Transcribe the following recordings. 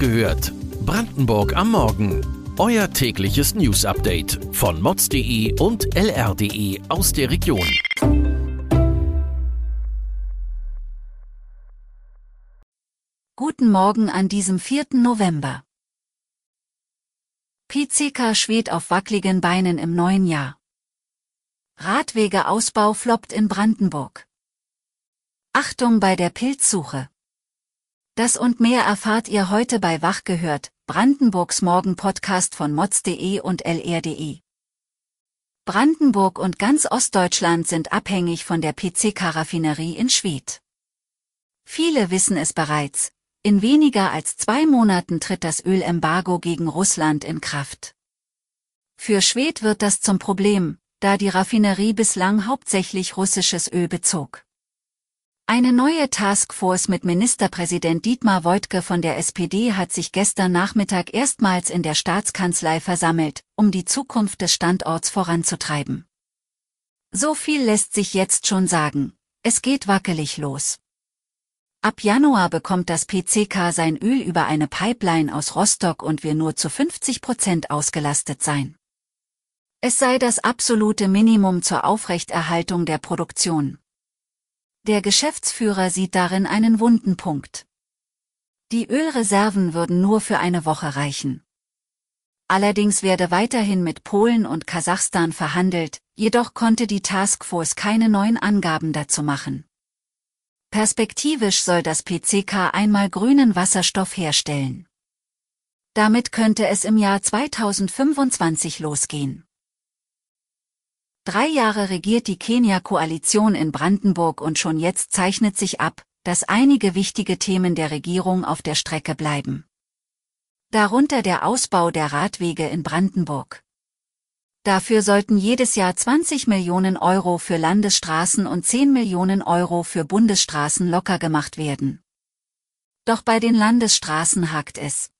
gehört. Brandenburg am Morgen. Euer tägliches News-Update von mods.de und lr.de aus der Region. Guten Morgen an diesem 4. November. PCK schwebt auf wackeligen Beinen im neuen Jahr. Radwegeausbau floppt in Brandenburg. Achtung bei der Pilzsuche. Das und mehr erfahrt ihr heute bei Wach gehört, Brandenburgs Morgen-Podcast von mods.de und lr.de. Brandenburg und ganz Ostdeutschland sind abhängig von der PCK-Raffinerie in Schwedt. Viele wissen es bereits, in weniger als zwei Monaten tritt das Ölembargo gegen Russland in Kraft. Für Schwedt wird das zum Problem, da die Raffinerie bislang hauptsächlich russisches Öl bezog. Eine neue Taskforce mit Ministerpräsident Dietmar Woidke von der SPD hat sich gestern Nachmittag erstmals in der Staatskanzlei versammelt, um die Zukunft des Standorts voranzutreiben. So viel lässt sich jetzt schon sagen. Es geht wackelig los. Ab Januar bekommt das PCK sein Öl über eine Pipeline aus Rostock und will nur zu 50 Prozent ausgelastet sein. Es sei das absolute Minimum zur Aufrechterhaltung der Produktion. Der Geschäftsführer sieht darin einen wunden Punkt. Die Ölreserven würden nur für eine Woche reichen. Allerdings werde weiterhin mit Polen und Kasachstan verhandelt, jedoch konnte die Taskforce keine neuen Angaben dazu machen. Perspektivisch soll das PCK einmal grünen Wasserstoff herstellen. Damit könnte es im Jahr 2025 losgehen. Drei Jahre regiert die Kenia-Koalition in Brandenburg und schon jetzt zeichnet sich ab, dass einige wichtige Themen der Regierung auf der Strecke bleiben. Darunter der Ausbau der Radwege in Brandenburg. Dafür sollten jedes Jahr 20 Millionen Euro für Landesstraßen und 10 Millionen Euro für Bundesstraßen locker gemacht werden. Doch bei den Landesstraßen hakt es.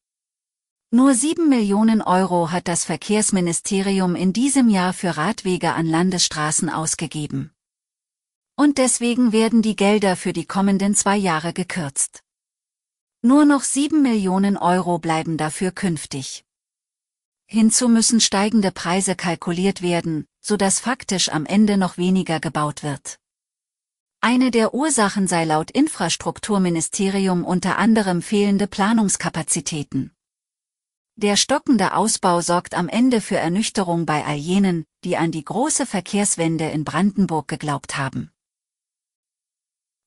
Nur 7 Millionen Euro hat das Verkehrsministerium in diesem Jahr für Radwege an Landesstraßen ausgegeben. Und deswegen werden die Gelder für die kommenden zwei Jahre gekürzt. Nur noch 7 Millionen Euro bleiben dafür künftig. Hinzu müssen steigende Preise kalkuliert werden, so dass faktisch am Ende noch weniger gebaut wird. Eine der Ursachen sei laut Infrastrukturministerium unter anderem fehlende Planungskapazitäten. Der stockende Ausbau sorgt am Ende für Ernüchterung bei all jenen, die an die große Verkehrswende in Brandenburg geglaubt haben.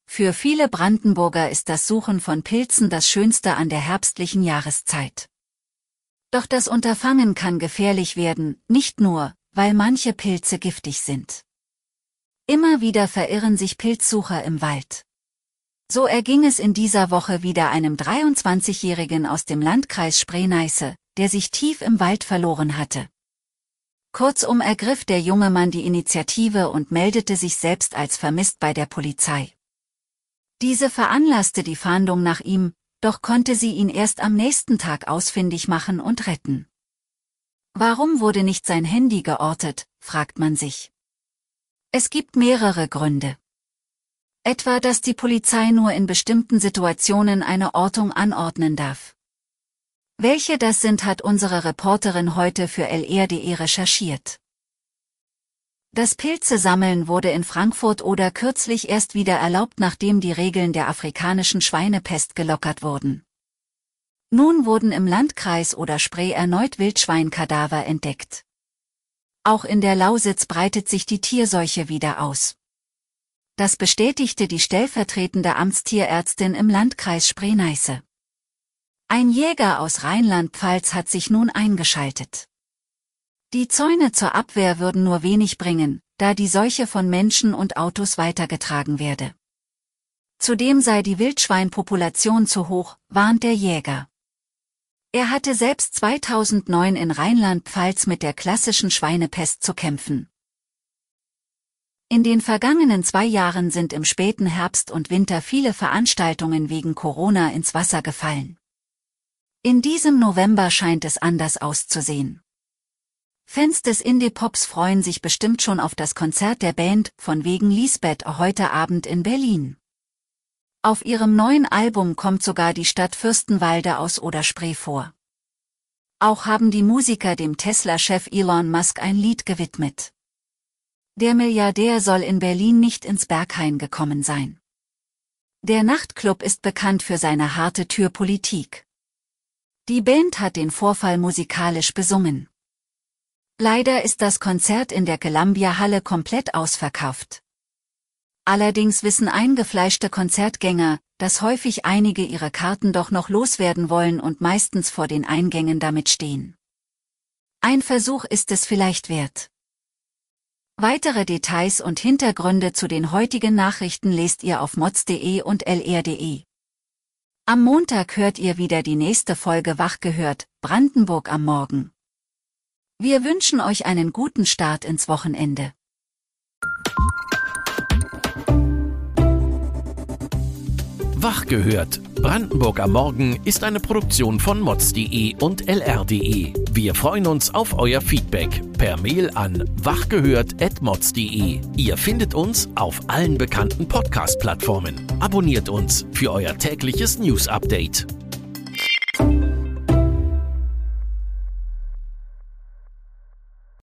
Für viele Brandenburger ist das Suchen von Pilzen das Schönste an der herbstlichen Jahreszeit. Doch das Unterfangen kann gefährlich werden, nicht nur, weil manche Pilze giftig sind. Immer wieder verirren sich Pilzsucher im Wald. So erging es in dieser Woche wieder einem 23-Jährigen aus dem Landkreis Spree-Neiße, der sich tief im Wald verloren hatte. Kurzum ergriff der junge Mann die Initiative und meldete sich selbst als vermisst bei der Polizei. Diese veranlasste die Fahndung nach ihm, doch konnte sie ihn erst am nächsten Tag ausfindig machen und retten. Warum wurde nicht sein Handy geortet, fragt man sich. Es gibt mehrere Gründe. Etwa, dass die Polizei nur in bestimmten Situationen eine Ortung anordnen darf. Welche das sind, hat unsere Reporterin heute für lr.de recherchiert. Das Pilzesammeln wurde in Frankfurt oder kürzlich erst wieder erlaubt, nachdem die Regeln der afrikanischen Schweinepest gelockert wurden. Nun wurden im Landkreis oder Spree erneut Wildschweinkadaver entdeckt. Auch in der Lausitz breitet sich die Tierseuche wieder aus. Das bestätigte die stellvertretende Amtstierärztin im Landkreis Spree-Neiße. Ein Jäger aus Rheinland-Pfalz hat sich nun eingeschaltet. Die Zäune zur Abwehr würden nur wenig bringen, da die Seuche von Menschen und Autos weitergetragen werde. Zudem sei die Wildschweinpopulation zu hoch, warnt der Jäger. Er hatte selbst 2009 in Rheinland-Pfalz mit der klassischen Schweinepest zu kämpfen. In den vergangenen zwei Jahren sind im späten Herbst und Winter viele Veranstaltungen wegen Corona ins Wasser gefallen. In diesem November scheint es anders auszusehen. Fans des Indie-Pops freuen sich bestimmt schon auf das Konzert der Band von wegen Lisbeth heute Abend in Berlin. Auf ihrem neuen Album kommt sogar die Stadt Fürstenwalde aus Oder-Spree vor. Auch haben die Musiker dem Tesla-Chef Elon Musk ein Lied gewidmet. Der Milliardär soll in Berlin nicht ins Berghain gekommen sein. Der Nachtclub ist bekannt für seine harte Türpolitik. Die Band hat den Vorfall musikalisch besungen. Leider ist das Konzert in der Columbia-Halle komplett ausverkauft. Allerdings wissen eingefleischte Konzertgänger, dass häufig einige ihre Karten doch noch loswerden wollen und meistens vor den Eingängen damit stehen. Ein Versuch ist es vielleicht wert. Weitere Details und Hintergründe zu den heutigen Nachrichten lest ihr auf mods.de und lr.de. Am Montag hört ihr wieder die nächste Folge Wach gehört, Brandenburg am Morgen. Wir wünschen euch einen guten Start ins Wochenende. Wach gehört. Brandenburg am Morgen ist eine Produktion von mods.de und lr.de. Wir freuen uns auf euer Feedback per Mail an wachgehört.mods.de. Ihr findet uns auf allen bekannten Podcast-Plattformen. Abonniert uns für euer tägliches News-Update.